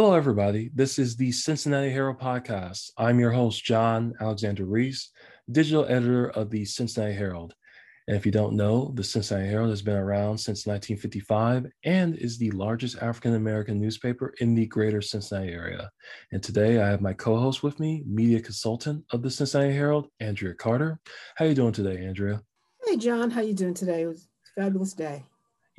Hello, everybody. This is the Cincinnati Herald Podcast. I'm your host, John Alexander Reese, digital editor of the Cincinnati Herald. And if you don't know, the Cincinnati Herald has been around since 1955 and is the largest African American newspaper in the greater Cincinnati area. And today I have my co-host with me, media consultant of the Cincinnati Herald, Andrea Carter. How are you doing today, Andrea? Hey, John. How you doing today? It was a fabulous day.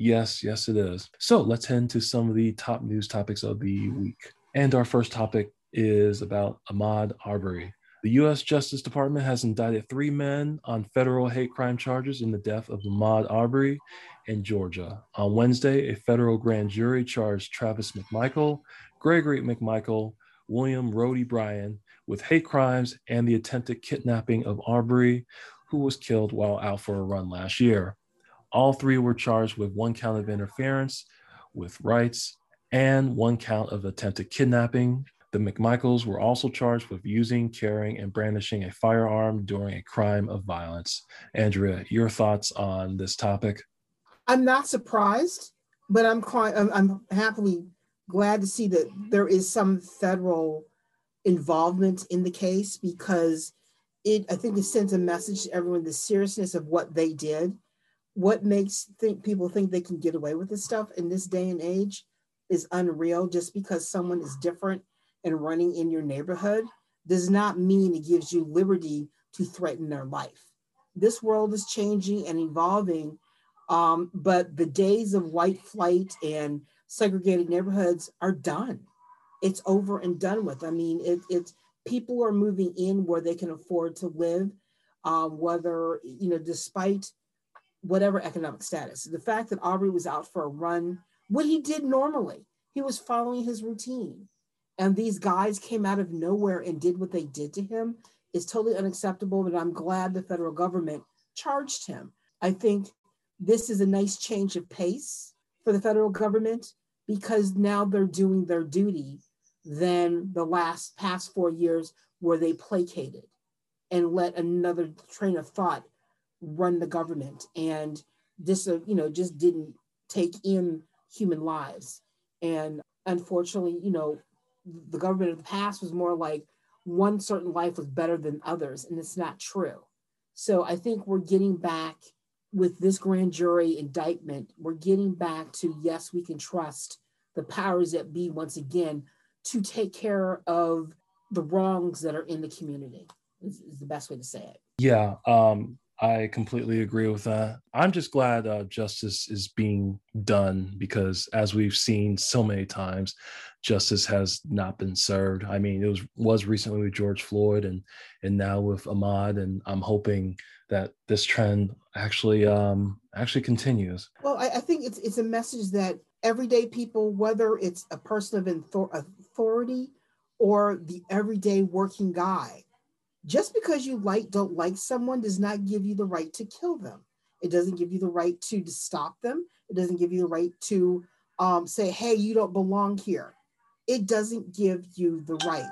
Yes, yes, it is. So let's head into some of the top news topics of the week. And our first topic is about Ahmaud Arbery. The U.S. Justice Department has indicted three men on federal hate crime charges in the death of Ahmaud Arbery in Georgia. On Wednesday, a federal grand jury charged Travis McMichael, Gregory McMichael, William Roddie Bryan with hate crimes and the attempted kidnapping of Arbery, who was killed while out for a run last year. All three were charged with one count of interference with rights and one count of attempted kidnapping. The McMichaels were also charged with using, carrying, and brandishing a firearm during a crime of violence. Andrea, your thoughts on this topic? I'm not surprised, but I'm quite I'm, I'm happily glad to see that there is some federal involvement in the case because it I think it sends a message to everyone the seriousness of what they did what makes think people think they can get away with this stuff in this day and age is unreal. Just because someone is different and running in your neighborhood does not mean it gives you liberty to threaten their life. This world is changing and evolving um, but the days of white flight and segregated neighborhoods are done. It's over and done with. I mean it, it's people are moving in where they can afford to live um, whether you know despite whatever economic status. The fact that Aubrey was out for a run, what he did normally, he was following his routine. And these guys came out of nowhere and did what they did to him is totally unacceptable. But I'm glad the federal government charged him. I think this is a nice change of pace for the federal government because now they're doing their duty than the last past four years where they placated and let another train of thought run the government. And this uh, you know just didn't take in human lives. And unfortunately you know the government of the past was more like one certain life was better than others and it's not true. So i think we're getting back with this grand jury indictment we're getting back to yes we can trust the powers that be once again to take care of the wrongs that are in the community is, is the best way to say it. Yeah um I completely agree with that. I'm just glad uh, justice is being done because, as we've seen so many times, justice has not been served. I mean, it was was recently with George Floyd, and and now with Ahmaud, and I'm hoping that this trend actually um, actually continues. Well, I, I think it's it's a message that everyday people, whether it's a person of authority or the everyday working guy, just because you like don't like someone does not give you the right to kill them. It doesn't give you the right to, to stop them. It doesn't give you the right to um, say hey you don't belong here. It doesn't give you the right.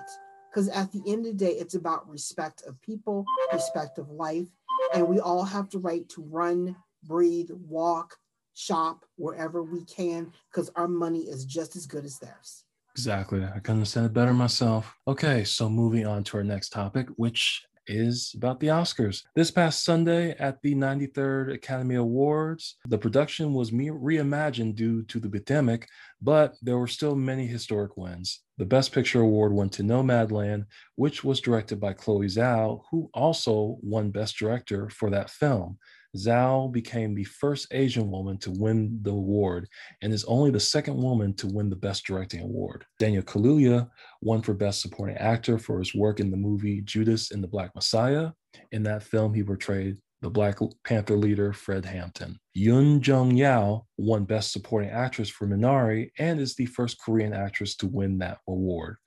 Because at the end of the day it's about respect of people respect of life and we all have the right to run breathe walk shop wherever we can because our money is just as good as theirs Exactly. I can understand it better myself. Okay, so moving on to our next topic, which is about the Oscars. This past Sunday at the 93rd Academy Awards, the production was reimagined due to the pandemic, but there were still many historic wins. The Best Picture award went to Nomadland, which was directed by Chloe Zhao, who also won Best Director for that film. Zhao became the first Asian woman to win the award and is only the second woman to win the Best Directing Award. Daniel Kaluuya won for Best Supporting Actor for his work in the movie Judas and the Black Messiah. In that film, he portrayed the Black Panther leader Fred Hampton. Yoon Jung Yao won Best Supporting Actress for Minari and is the first Korean actress to win that award.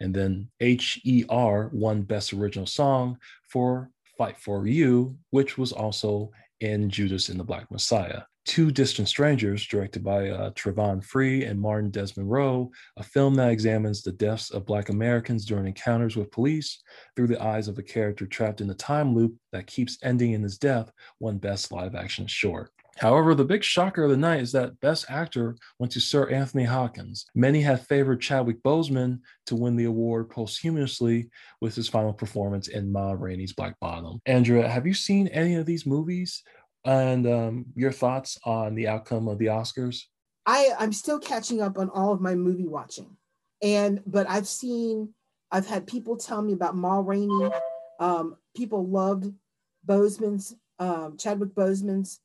And then H.E.R. won Best Original Song for Fight for You, which was also in Judas and the Black Messiah. Two Distant Strangers, directed by uh, Travon Free and Martin Desmond Roe, a film that examines the deaths of Black Americans during encounters with police through the eyes of a character trapped in a time loop that keeps ending in his death, won Best Live Action Short. However, the big shocker of the night is that Best Actor went to Sir Anthony Hopkins. Many had favored Chadwick Boseman to win the award posthumously with his final performance in Ma Rainey's Black Bottom. Andrea, have you seen any of these movies? And um, your thoughts on the outcome of the Oscars? I, I'm still catching up on all of my movie watching. And but I've seen, I've had people tell me about Ma Rainey. Um, people loved Boseman's, um, Chadwick Boseman's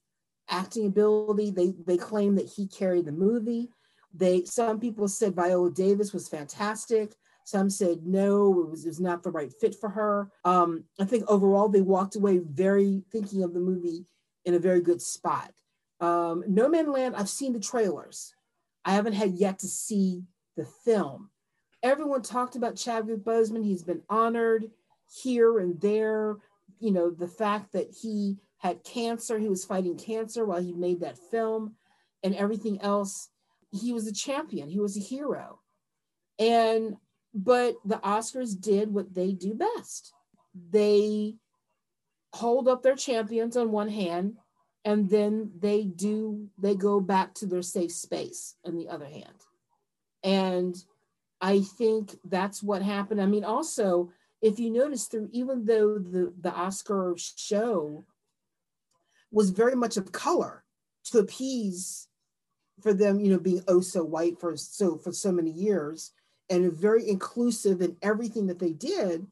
acting ability. They they claim that he carried the movie. They some people said Viola Davis was fantastic. Some said no, it was, it was not the right fit for her. Um, I think overall they walked away very thinking of the movie in a very good spot. Um, Nomadland, I've seen the trailers. I haven't had yet to see the film. Everyone talked about Chadwick Boseman. He's been honored here and there. You know, the fact that he had cancer. He was fighting cancer while he made that film and everything else. He was a champion, he was a hero. And, but the Oscars did what they do best they hold up their champions on one hand and then they do they go back to their safe space on the other hand and i think that's what happened i mean also if you notice through even though the the oscar show was very much of color to appease for them, you know, being oh so white for so for so many years and very inclusive in everything that they did,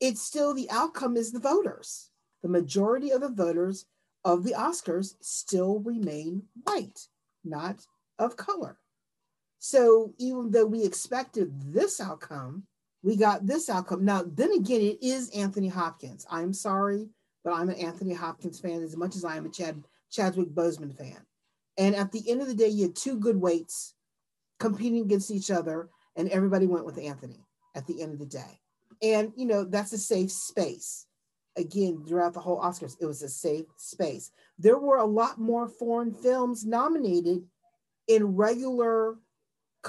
it's still the outcome is the voters. The majority of the voters of the Oscars still remain white, not of color. So even though we expected this outcome, we got this outcome. Now, then again, it is Anthony Hopkins. I'm sorry but I'm an Anthony Hopkins fan as much as I am a Chad Chadwick Boseman fan. And at the end of the day, you had two good weights competing against each other, and everybody went with Anthony at the end of the day. And you know, that's a safe space. Again, throughout the whole Oscars, it was a safe space. There were a lot more foreign films nominated in regular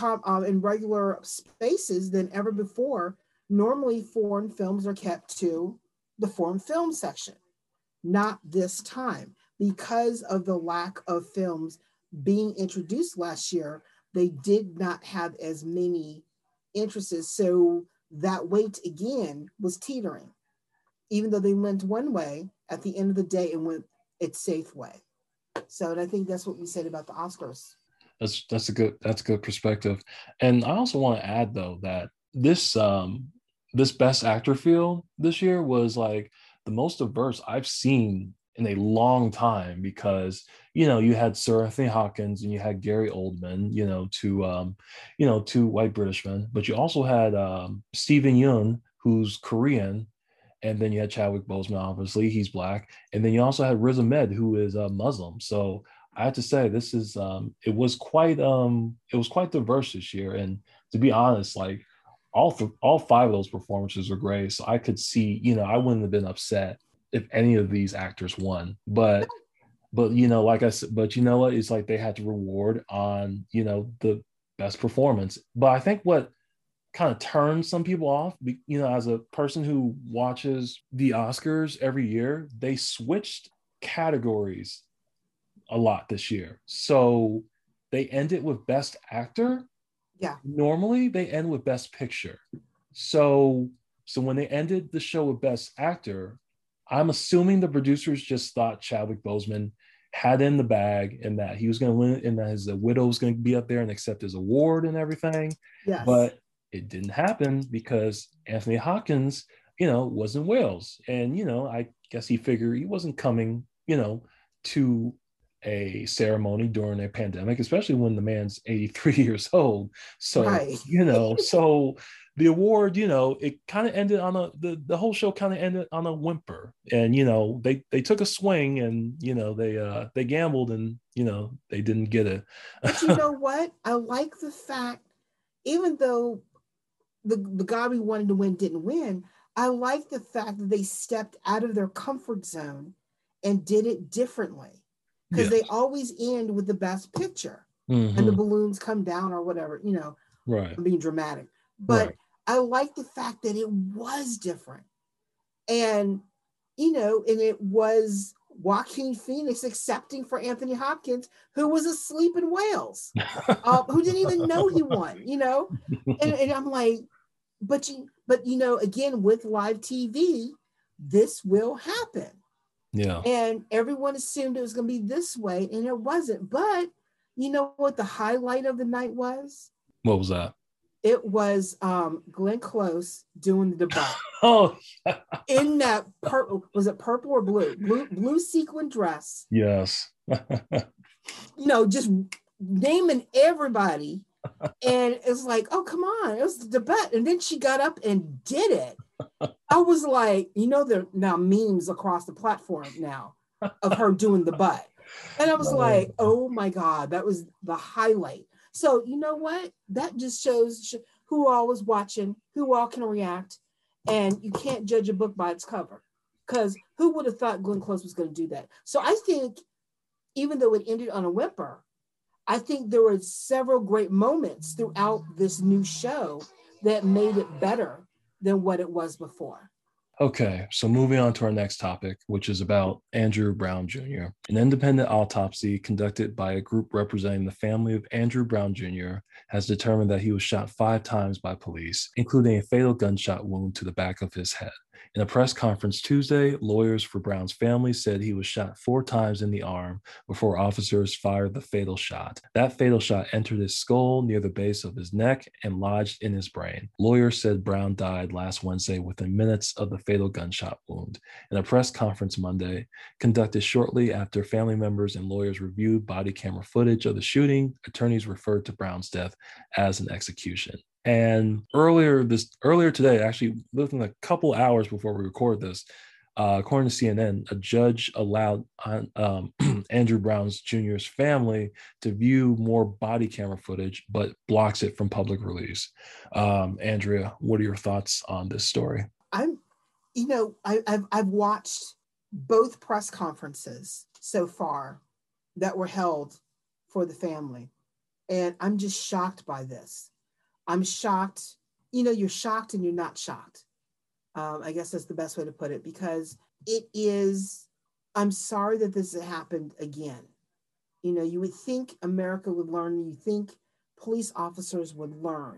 uh, in regular spaces than ever before. Normally, foreign films are kept to the foreign film section. Not this time. Because of the lack of films being introduced last year, they did not have as many interests. So that weight again was teetering. Even though they went one way, at the end of the day, it went its safe way. So, and I think that's what we said about the Oscars. That's that's a good that's a good perspective. And I also want to add though that this um this best actor field this year was like the most diverse I've seen in a long time because you know you had Sir Anthony Hopkins and you had Gary Oldman, you know, two um, you know, two white British men, but you also had um, Steven Yeun, who's Korean, and then you had Chadwick Boseman, obviously he's black, and then you also had Riz Ahmed, who is a Muslim. So I have to say this is um, it was quite um, it was quite diverse this year, and to be honest, like all th- all five of those performances were great. So I could see, you know, I wouldn't have been upset if any of these actors won. But but you know, like I said, but you know what? It's like they had to reward on, you know, the best performance. But I think what kind of turns some people off, you know, as a person who watches the Oscars every year, they switched categories a lot this year. So they ended with best actor yeah. Normally they end with best picture. So so when they ended the show with best actor, I'm assuming the producers just thought Chadwick Boseman had in the bag and that he was going to win and that his uh, widow was going to be up there and accept his award and everything. Yes. But it didn't happen because Anthony Hopkins, you know, was in Wales. And, you know, I guess he figured he wasn't coming, you know, to a ceremony during a pandemic, especially when the man's 83 years old. So, right. you know, so the award, you know, it kind of ended on a the, the whole show kind of ended on a whimper. And, you know, they they took a swing and, you know, they uh they gambled and, you know, they didn't get it. but you know what? I like the fact, even though the, the guy we wanted to win didn't win, I like the fact that they stepped out of their comfort zone and did it differently because yes. they always end with the best picture mm-hmm. and the balloons come down or whatever, you know, right. I'm being dramatic. But right. I like the fact that it was different. And, you know, and it was Joaquin Phoenix accepting for Anthony Hopkins, who was asleep in Wales, uh, who didn't even know he won, you know? And, and I'm like, but you, but you know, again, with live TV, this will happen. Yeah. And everyone assumed it was going to be this way, and it wasn't. But you know what the highlight of the night was? What was that? It was um, Glenn Close doing the debate. oh, in that purple was it purple or blue? Blue blue sequin dress. Yes. you know, just naming everybody. And it's like, oh come on, it was the debate. And then she got up and did it. I was like, you know, there now memes across the platform now of her doing the butt. And I was like, oh my God, that was the highlight. So you know what? That just shows who all was watching, who all can react, and you can't judge a book by its cover. Because who would have thought Glenn Close was going to do that? So I think, even though it ended on a whimper, I think there were several great moments throughout this new show that made it better than what it was before. Okay, so moving on to our next topic, which is about Andrew Brown Jr. An independent autopsy conducted by a group representing the family of Andrew Brown Jr. has determined that he was shot five times by police, including a fatal gunshot wound to the back of his head. In a press conference Tuesday, lawyers for Brown's family said he was shot four times in the arm before officers fired the fatal shot. That fatal shot entered his skull near the base of his neck and lodged in his brain. Lawyers said Brown died last Wednesday within minutes of the fatal gunshot wound. In a press conference Monday, conducted shortly after family members and lawyers reviewed body camera footage of the shooting, attorneys referred to Brown's death as an execution. And earlier this earlier today, actually within a couple hours before we record this, uh, according to CNN, a judge allowed um, Andrew Brown's Jr.'s family to view more body camera footage, but blocks it from public release. Um, Andrea, what are your thoughts on this story? I'm, you know, I, I've I've watched both press conferences so far that were held for the family, and I'm just shocked by this. I'm shocked. You know, you're shocked and you're not shocked. Um, I guess that's the best way to put it because it is, I'm sorry that this happened again. You know, you would think America would learn, you think police officers would learn.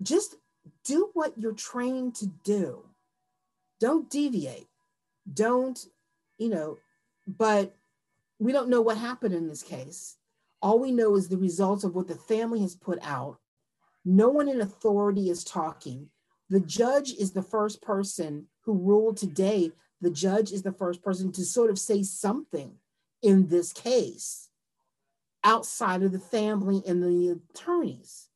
Just do what you're trained to do. Don't deviate. Don't, you know, but we don't know what happened in this case. All we know is the results of what the family has put out no one in authority is talking. The judge is the first person who ruled today. The judge is the first person to sort of say something in this case outside of the family and the attorneys.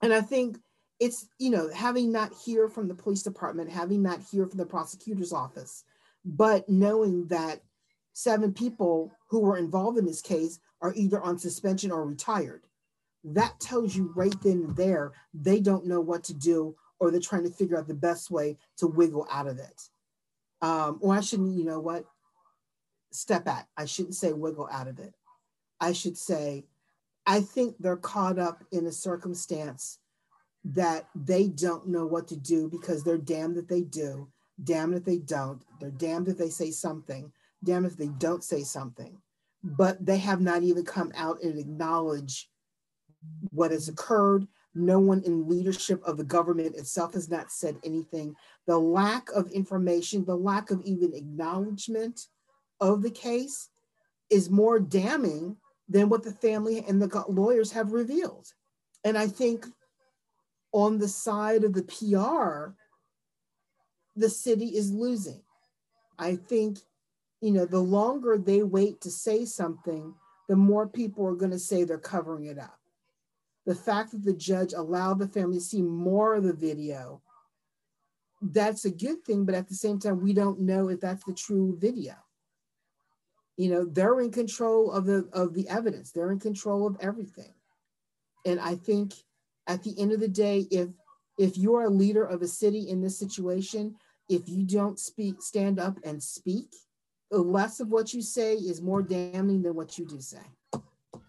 And I think it's, you know, having not hear from the police department, having not hear from the prosecutor's office, but knowing that seven people who were involved in this case are either on suspension or retired that tells you right then and there they don't know what to do or they're trying to figure out the best way to wiggle out of it. Um, or I shouldn't, you know what, step back. I shouldn't say wiggle out of it. I should say, I think they're caught up in a circumstance that they don't know what to do because they're damned if they do, damned if they don't, they're damned if they say something, damned if they don't say something. But they have not even come out and acknowledge what has occurred. No one in leadership of the government itself has not said anything. The lack of information, the lack of even acknowledgement of the case is more damning than what the family and the lawyers have revealed. And I think on the side of the PR, the city is losing. I think, you know, the longer they wait to say something, the more people are going to say they're covering it up the fact that the judge allowed the family to see more of the video, that's a good thing. But at the same time, we don't know if that's the true video. You know, they're in control of the of the evidence. They're in control of everything. And I think at the end of the day, if if you're a leader of a city in this situation, if you don't speak, stand up and speak, less of what you say is more damning than what you do say.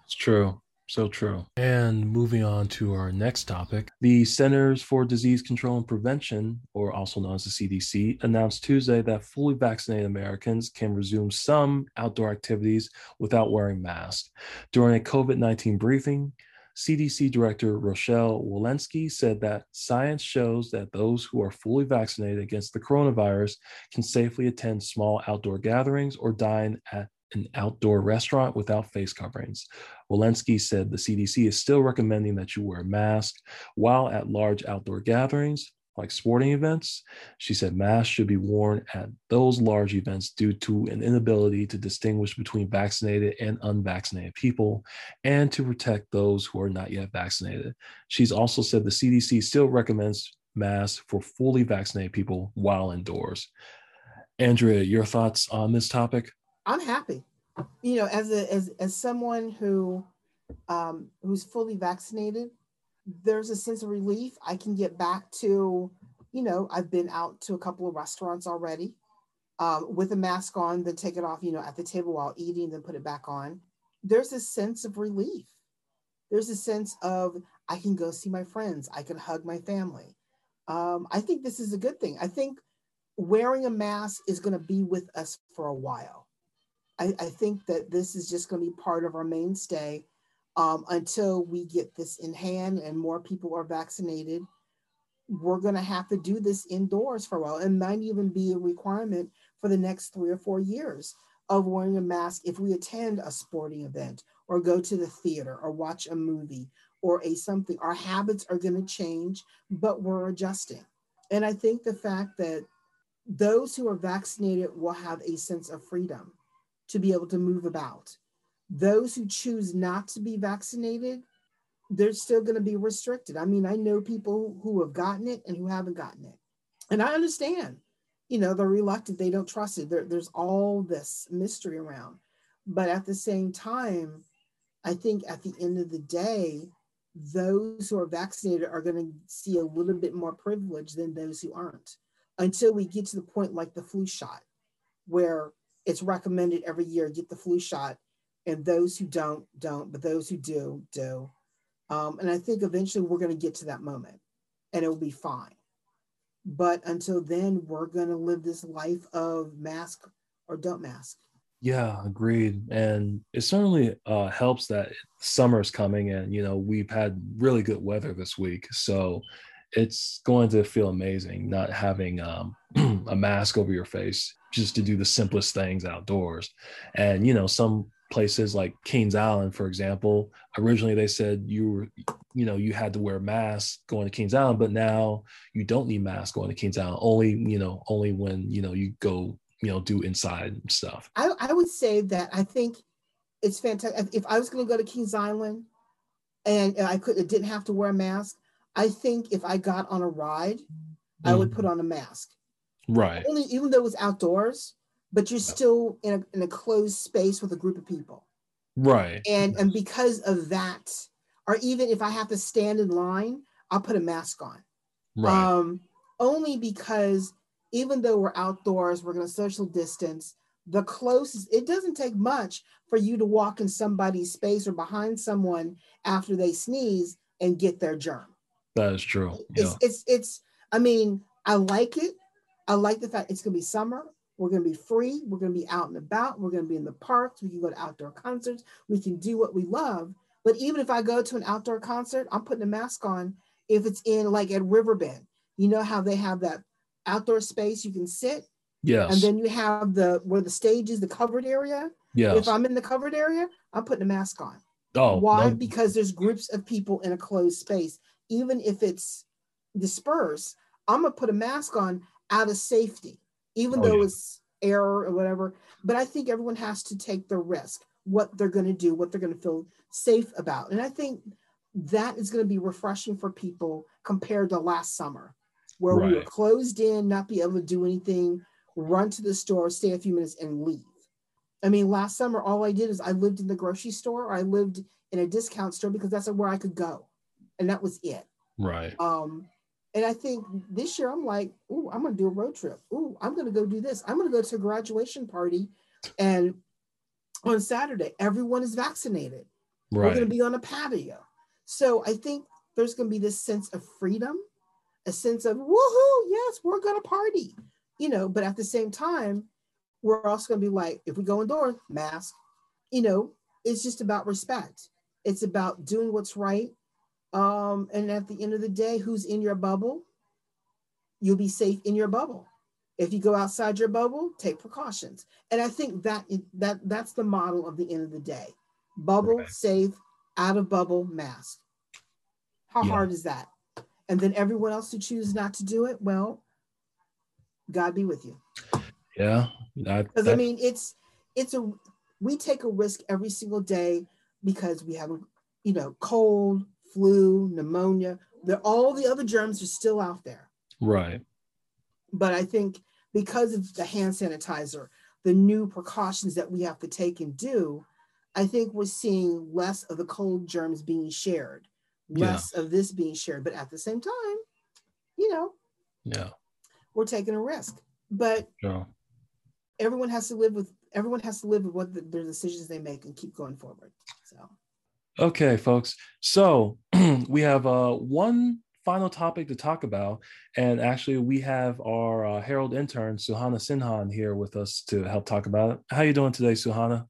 It's true. So true. And moving on to our next topic, the Centers for Disease Control and Prevention, or also known as the CDC, announced Tuesday that fully vaccinated Americans can resume some outdoor activities without wearing masks. During a COVID 19 briefing, CDC Director Rochelle Walensky said that science shows that those who are fully vaccinated against the coronavirus can safely attend small outdoor gatherings or dine at an outdoor restaurant without face coverings. Walensky said the CDC is still recommending that you wear a mask while at large outdoor gatherings like sporting events. She said masks should be worn at those large events due to an inability to distinguish between vaccinated and unvaccinated people and to protect those who are not yet vaccinated. She's also said the CDC still recommends masks for fully vaccinated people while indoors. Andrea, your thoughts on this topic? I'm happy. You know, as a as as someone who um, who's fully vaccinated, there's a sense of relief. I can get back to, you know, I've been out to a couple of restaurants already um, with a mask on, then take it off, you know, at the table while eating, then put it back on. There's a sense of relief. There's a sense of I can go see my friends. I can hug my family. Um, I think this is a good thing. I think wearing a mask is going to be with us for a while. I, I think that this is just going to be part of our mainstay um, until we get this in hand and more people are vaccinated. We're going to have to do this indoors for a while. It might even be a requirement for the next three or four years of wearing a mask if we attend a sporting event or go to the theater or watch a movie or a something. Our habits are going to change, but we're adjusting. And I think the fact that those who are vaccinated will have a sense of freedom to be able to move about. Those who choose not to be vaccinated, they're still going to be restricted. I mean, I know people who have gotten it and who haven't gotten it. And I understand, you know, they're reluctant, they don't trust it. There, there's all this mystery around. But at the same time, I think at the end of the day, those who are vaccinated are going to see a little bit more privilege than those who aren't until we get to the point like the flu shot, where it's recommended every year get the flu shot. And those who don't don't but those who do do. Um, and i think eventually we're going to get to that moment and it will be fine. But until then we're going to live this life of mask or don't mask. Yeah agreed. And it certainly uh, helps that summer's coming and you know we've had really good weather this week. So it's going to feel amazing not having um, a mask over your face just to do the simplest things outdoors. And you know, some places like Kings Island, for example, originally they said you were, you know, you had to wear masks going to Kings Island, but now you don't need masks going to Kings Island. Only, you know, only when you know you go, you know, do inside stuff. I, I would say that I think it's fantastic. If I was going to go to Kings Island and I could, didn't have to wear a mask, I think if I got on a ride, mm-hmm. I would put mm-hmm. on a mask Right. Only, even though it was outdoors, but you're still in a, in a closed space with a group of people. Right. And and because of that, or even if I have to stand in line, I'll put a mask on. Right. Um, only because even though we're outdoors, we're going to social distance. The closest, it doesn't take much for you to walk in somebody's space or behind someone after they sneeze and get their germ. That is true. It's, yeah. it's, it's, I mean, I like it I like the fact it's going to be summer. We're going to be free. We're going to be out and about. We're going to be in the parks. We can go to outdoor concerts. We can do what we love. But even if I go to an outdoor concert, I'm putting a mask on if it's in like at Riverbend. You know how they have that outdoor space you can sit? Yes. And then you have the where the stage is, the covered area. Yeah. If I'm in the covered area, I'm putting a mask on. Oh. Why? No. Because there's groups of people in a closed space. Even if it's dispersed, I'm gonna put a mask on out of safety, even oh, though yeah. it's error or whatever. But I think everyone has to take the risk, what they're going to do, what they're going to feel safe about. And I think that is going to be refreshing for people compared to last summer, where right. we were closed in, not be able to do anything, run to the store, stay a few minutes, and leave. I mean, last summer, all I did is I lived in the grocery store or I lived in a discount store because that's where I could go. And that was it. Right. Um, and I think this year I'm like, oh, I'm gonna do a road trip. Oh, I'm gonna go do this. I'm gonna go to a graduation party. And on Saturday, everyone is vaccinated. Right. We're going to be on a patio. So I think there's going to be this sense of freedom, a sense of woohoo, yes, we're going to party, you know. But at the same time, we're also going to be like, if we go indoors, mask, you know. It's just about respect. It's about doing what's right. Um, and at the end of the day, who's in your bubble? You'll be safe in your bubble. If you go outside your bubble, take precautions. And I think that that that's the model of the end of the day bubble, right. safe, out of bubble, mask. How yeah. hard is that? And then everyone else who chooses not to do it, well, God be with you. Yeah. Because I mean, it's it's a we take a risk every single day because we have a you know cold, flu, pneumonia. There, all the other germs are still out there. Right. But I think because of the hand sanitizer, the new precautions that we have to take and do, I think we're seeing less of the cold germs being shared, less yeah. of this being shared. But at the same time, you know, yeah, we're taking a risk. But yeah. everyone has to live with everyone has to live with what the, their decisions they make and keep going forward. So, okay, folks. So we have uh, one final topic to talk about. And actually, we have our uh, Herald intern, Suhana Sinhan, here with us to help talk about it. How are you doing today, Suhana?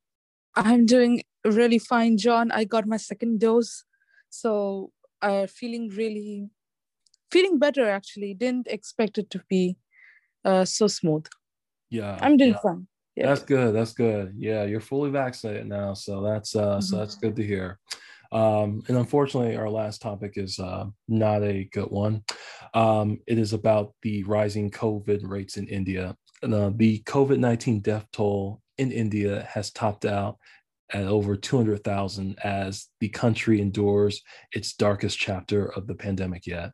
I'm doing really fine, John. I got my second dose, so uh, feeling really, feeling better. Actually, didn't expect it to be uh, so smooth. Yeah, I'm doing yeah. fine. Yeah. That's good. That's good. Yeah, you're fully vaccinated now, so that's uh, mm-hmm. so that's good to hear. Um, and unfortunately, our last topic is uh, not a good one. Um, it is about the rising COVID rates in India. Uh, the COVID 19 death toll in India has topped out at over 200,000 as the country endures its darkest chapter of the pandemic yet.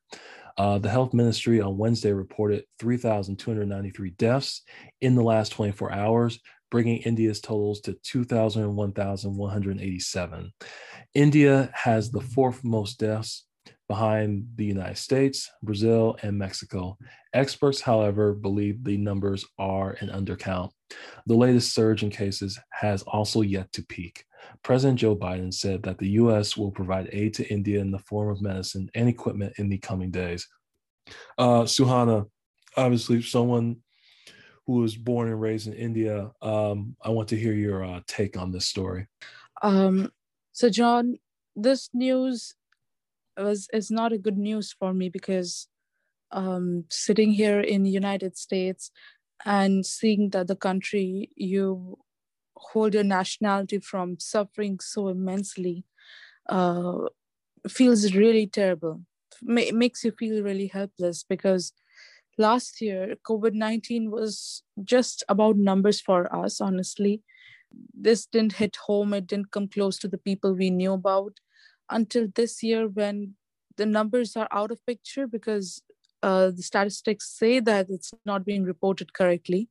Uh, the health ministry on Wednesday reported 3,293 deaths in the last 24 hours, bringing India's totals to 2,000 and 1,187. India has the fourth most deaths behind the United States, Brazil, and Mexico. Experts, however, believe the numbers are an undercount. The latest surge in cases has also yet to peak. President Joe Biden said that the U.S. will provide aid to India in the form of medicine and equipment in the coming days. Uh, Suhana, obviously, someone who was born and raised in India, um, I want to hear your uh, take on this story. Um, so, John, this news was is not a good news for me because um, sitting here in the United States and seeing that the country you hold your nationality from suffering so immensely uh, feels really terrible. It makes you feel really helpless because last year COVID 19 was just about numbers for us, honestly. This didn't hit home. It didn't come close to the people we knew about until this year when the numbers are out of picture because uh, the statistics say that it's not being reported correctly.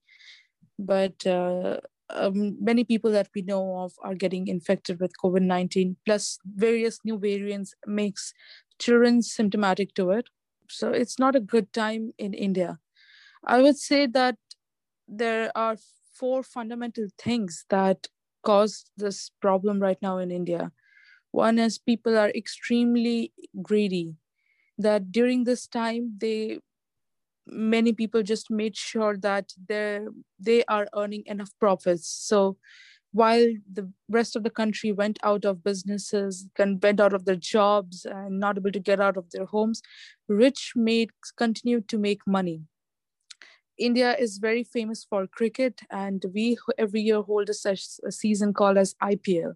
But uh, um, many people that we know of are getting infected with covid-19 plus various new variants makes children symptomatic to it so it's not a good time in india i would say that there are four fundamental things that cause this problem right now in India. One is people are extremely greedy, that during this time, they many people just made sure that they they are earning enough profits so while the rest of the country went out of businesses went out of their jobs and not able to get out of their homes rich made continued to make money India is very famous for cricket, and we every year hold a, a season called as IPL.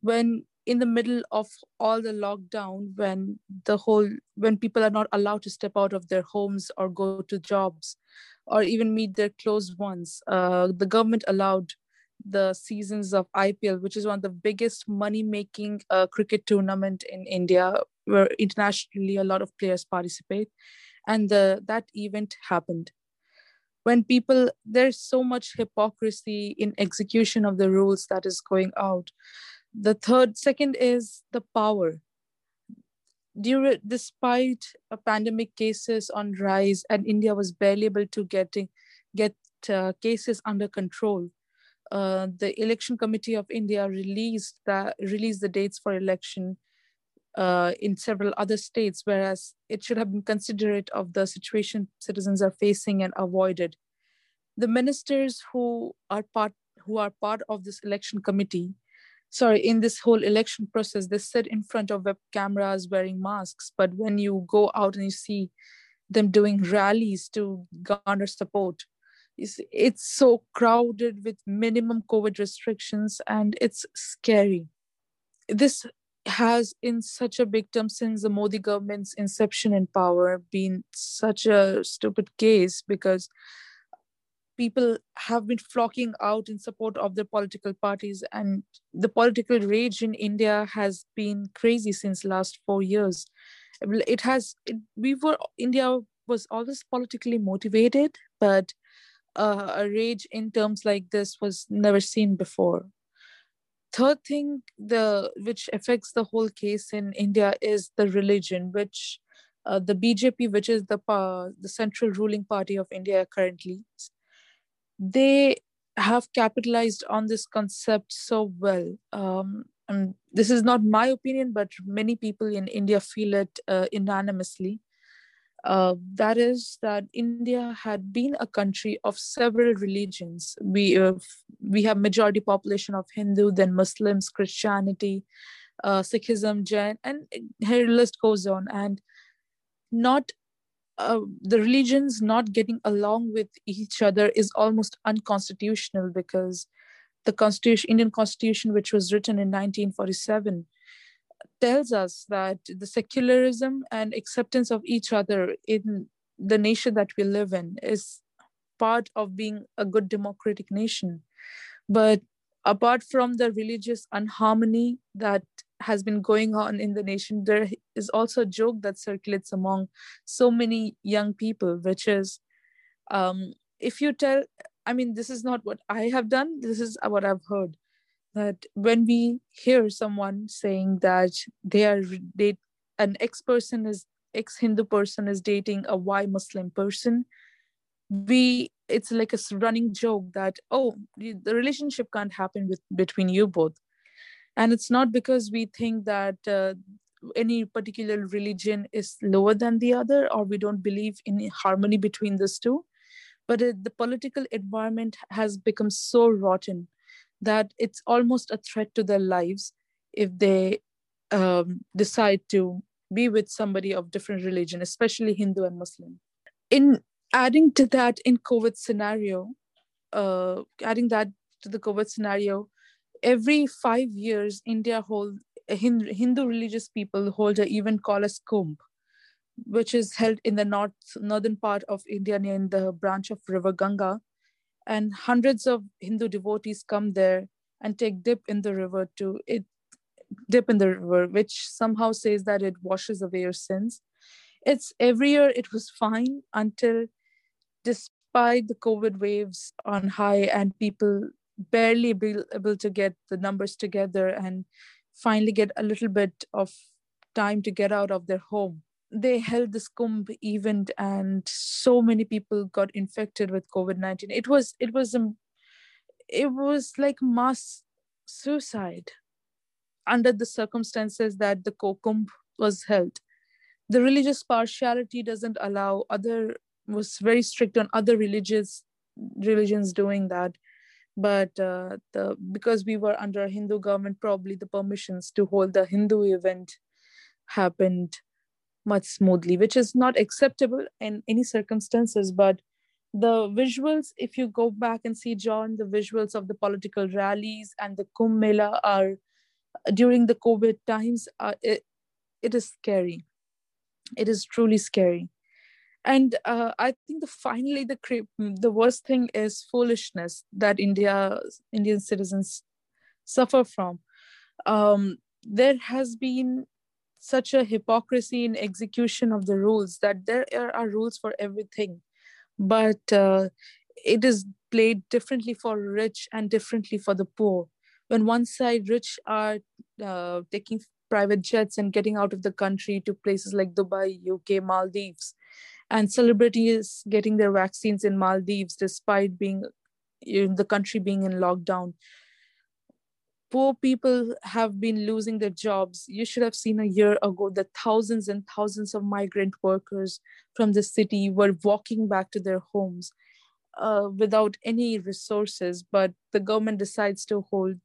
When in the middle of all the lockdown, when the whole when people are not allowed to step out of their homes or go to jobs, or even meet their close ones, uh, the government allowed the seasons of IPL, which is one of the biggest money-making uh, cricket tournament in India, where internationally a lot of players participate, and the, that event happened. When people there's so much hypocrisy in execution of the rules that is going out the third second is the power During, despite a pandemic cases on rise and india was barely able to getting get uh, cases under control uh, the election committee of India released that released the dates for election uh, in several other states, whereas it should have been considerate of the situation citizens are facing and avoided. The ministers who are part who are part of this election committee, sorry, in this whole election process, they sit in front of web cameras wearing masks. But when you go out and you see them doing rallies to garner support, it's so crowded with minimum COVID restrictions and it's scary. This has, in such a big term, since the Modi government's inception in power, been such a stupid case because people have been flocking out in support of their political parties and the political rage in india has been crazy since last 4 years. It has it, we were india was always politically motivated but uh, a rage in terms like this was never seen before. Third thing the which affects the whole case in india is the religion which uh, the bjp which is the uh, the central ruling party of india currently they have capitalized on this concept so well um, and this is not my opinion but many people in india feel it uh, unanimously uh, that is that India had been a country of several religions. We uh, we have majority population of Hindu, then Muslims, Christianity, uh, Sikhism, Jain, and her list goes on. And not uh, the religions not getting along with each other is almost unconstitutional because the constitution, Indian Constitution, which was written in 1947 tells us that the secularism and acceptance of each other in the nation that we live in is part of being a good democratic nation. But apart from the religious unharmony that has been going on in the nation, there is also a joke that circulates among so many young people, which is um, if you tell, I mean, this is not what I have done, this is what I've heard that when we hear someone saying that they are they an ex person is ex hindu person is dating a y muslim person we it's like a running joke that oh the relationship can't happen with between you both. And it's not because we think that uh, any particular religion is lower than the other or we don't believe in harmony between those two but it, the political environment has become so rotten that it's almost a threat to their lives if they um, decide to be with somebody of different religion, especially Hindu and Muslim. In adding to that, in COVID scenario, uh, adding that to the COVID scenario, every five years, India hold Hindu, religious people hold an event called as Kumbh, which is held in the north northern part of India near in the branch of River Ganga, and hundreds of Hindu devotees come there and take dip in the river to it dip in the river, which somehow says that it washes away your sins. It's every year it was fine until despite the COVID waves on high and people barely be able to get the numbers together and finally get a little bit of time to get out of their home they held this Kumbh event and so many people got infected with COVID-19. It was it was a, it was like mass suicide under the circumstances that the Kumbh was held. The religious partiality doesn't allow other was very strict on other religious religions doing that but uh, the because we were under a hindu government probably the permissions to hold the hindu event happened much smoothly, which is not acceptable in any circumstances. But the visuals, if you go back and see, John, the visuals of the political rallies and the Kumbh Mela are during the COVID times, uh, it, it is scary. It is truly scary. And uh, I think the finally the the worst thing is foolishness that India Indian citizens suffer from. Um, there has been such a hypocrisy in execution of the rules that there are rules for everything but uh, it is played differently for rich and differently for the poor when one side rich are uh, taking private jets and getting out of the country to places like dubai uk maldives and celebrities getting their vaccines in maldives despite being in the country being in lockdown poor people have been losing their jobs. You should have seen a year ago that thousands and thousands of migrant workers from the city were walking back to their homes uh, without any resources. But the government decides to hold,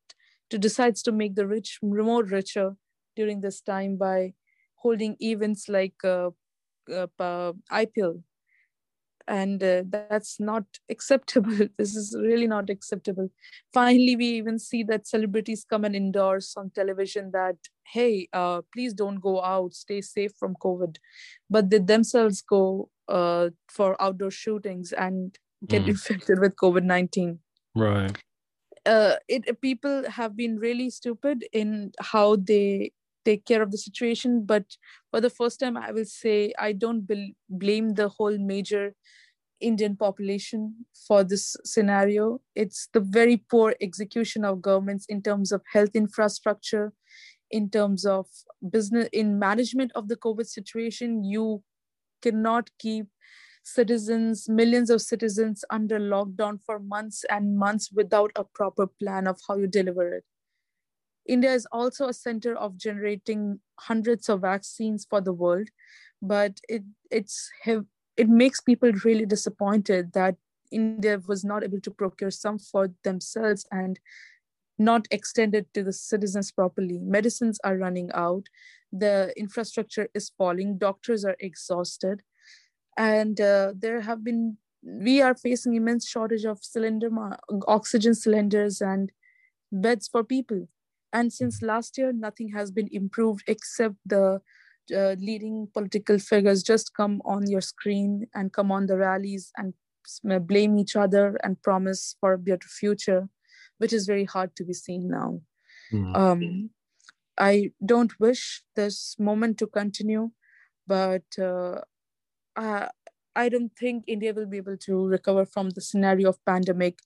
to decides to make the rich more richer during this time by holding events like uh, uh, IPL and uh, that's not acceptable. This is really not acceptable. Finally we even see that celebrities come and endorse on television that hey uh, please don't go out. Stay safe from covid. But they themselves go uh, for outdoor shootings and get mm. infected with covid-19 right. Uh, it people have been really stupid in how they take care of the situation but for the first time i will say i don't bl- blame the whole major indian population for this scenario. It's the very poor execution of governments in terms of health infrastructure in terms of business in management of the covid situation. You cannot keep citizens millions of citizens under lockdown for months and months without a proper plan of how you deliver it India is also a center of generating hundreds of vaccines for the world, but it, it's it makes people really disappointed that India was not able to procure some for themselves and not extended to the citizens properly. Medicines are running out, the infrastructure is falling, doctors are exhausted, and uh, there have been we are facing immense shortage of cylinder oxygen cylinders and beds for people and since last year, nothing has been improved except the uh, leading political figures just come on your screen and come on the rallies and blame each other and promise for a better future, which is very hard to be seen now. Mm. Um, I don't wish this moment to continue, but uh, I, I don't think India will be able to recover from the scenario of pandemic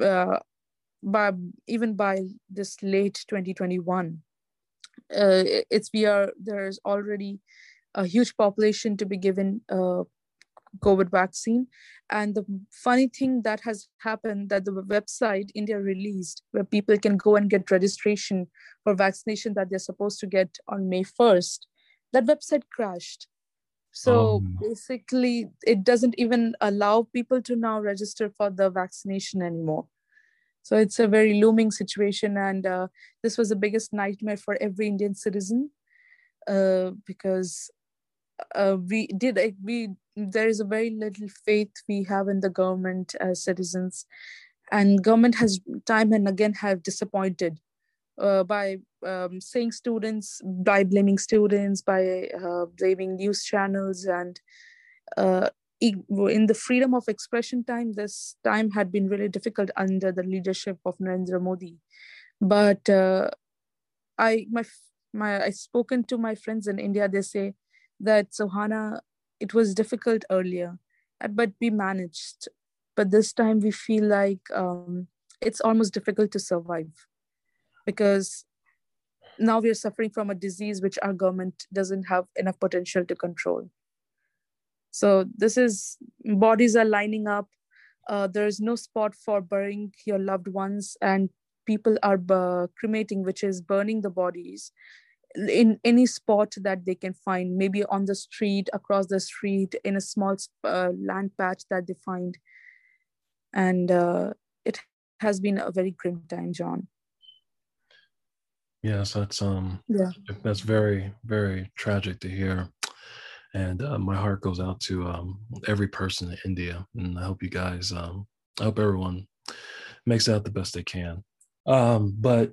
uh, by even by this late 2021 uh, it's we are there's already a huge population to be given a covid vaccine. And the funny thing that has happened that the website india released where people can go and get registration for vaccination that they're supposed to get on may 1st that website crashed. So um. basically it doesn't even allow people to now register for the vaccination anymore so it's a very looming situation, and uh, this was the biggest nightmare for every Indian citizen uh, because uh, we did we there is a very little faith we have in the government as citizens, and government has time and again have disappointed uh, by um, saying students by blaming students by uh, blaming news channels and uh, in the freedom of expression time, this time had been really difficult under the leadership of Narendra Modi. But uh, I, my, my, I spoken to my friends in India. They say that Sohana, it was difficult earlier, uh, but we managed. But this time we feel like um, it's almost difficult to survive because now we are suffering from a disease which our government doesn't have enough potential to control. So this is bodies are lining up. Uh, there is no spot for burying your loved ones, and people are uh, cremating, which is burning the bodies in any spot that they can find, maybe on the street, across the street, in a small uh, land patch that they find. And uh, it has been a very grim time, John. Yes, that's um, yeah, that's very very tragic to hear and uh, my heart goes out to um, every person in India, and I hope you guys, um, I hope everyone makes out the best they can. Um, but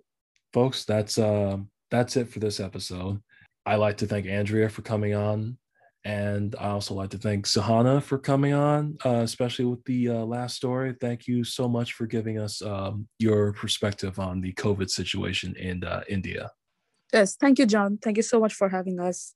folks, that's uh, that's it for this episode. I like to thank Andrea for coming on, and I also like to thank Sohana for coming on, uh, especially with the uh, last story. Thank you so much for giving us um, your perspective on the COVID situation in uh, India. Yes, thank you, John. Thank you so much for having us.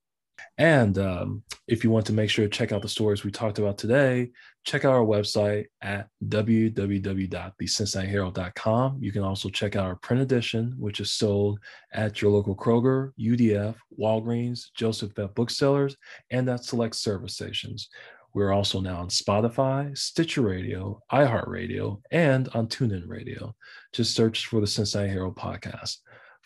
And um, if you want to make sure to check out the stories we talked about today, check out our website at www.thecincinnatiherald.com. You can also check out our print edition, which is sold at your local Kroger, UDF, Walgreens, Joseph-Beth Booksellers, and at select service stations. We're also now on Spotify, Stitcher Radio, iHeartRadio, and on TuneIn Radio. Just search for the Cincinnati Herald podcast.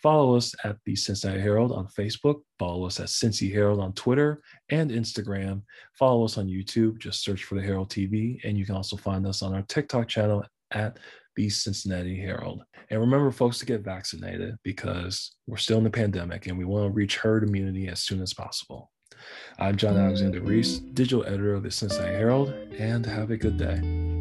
Follow us at the Cincinnati Herald on Facebook. Follow us at Cincy Herald on Twitter and Instagram. Follow us on YouTube. Just search for the Herald TV. And you can also find us on our TikTok channel at the Cincinnati Herald. And remember, folks, to get vaccinated because we're still in the pandemic and we want to reach herd immunity as soon as possible. I'm John Alexander Reese, digital editor of the Cincinnati Herald, and have a good day.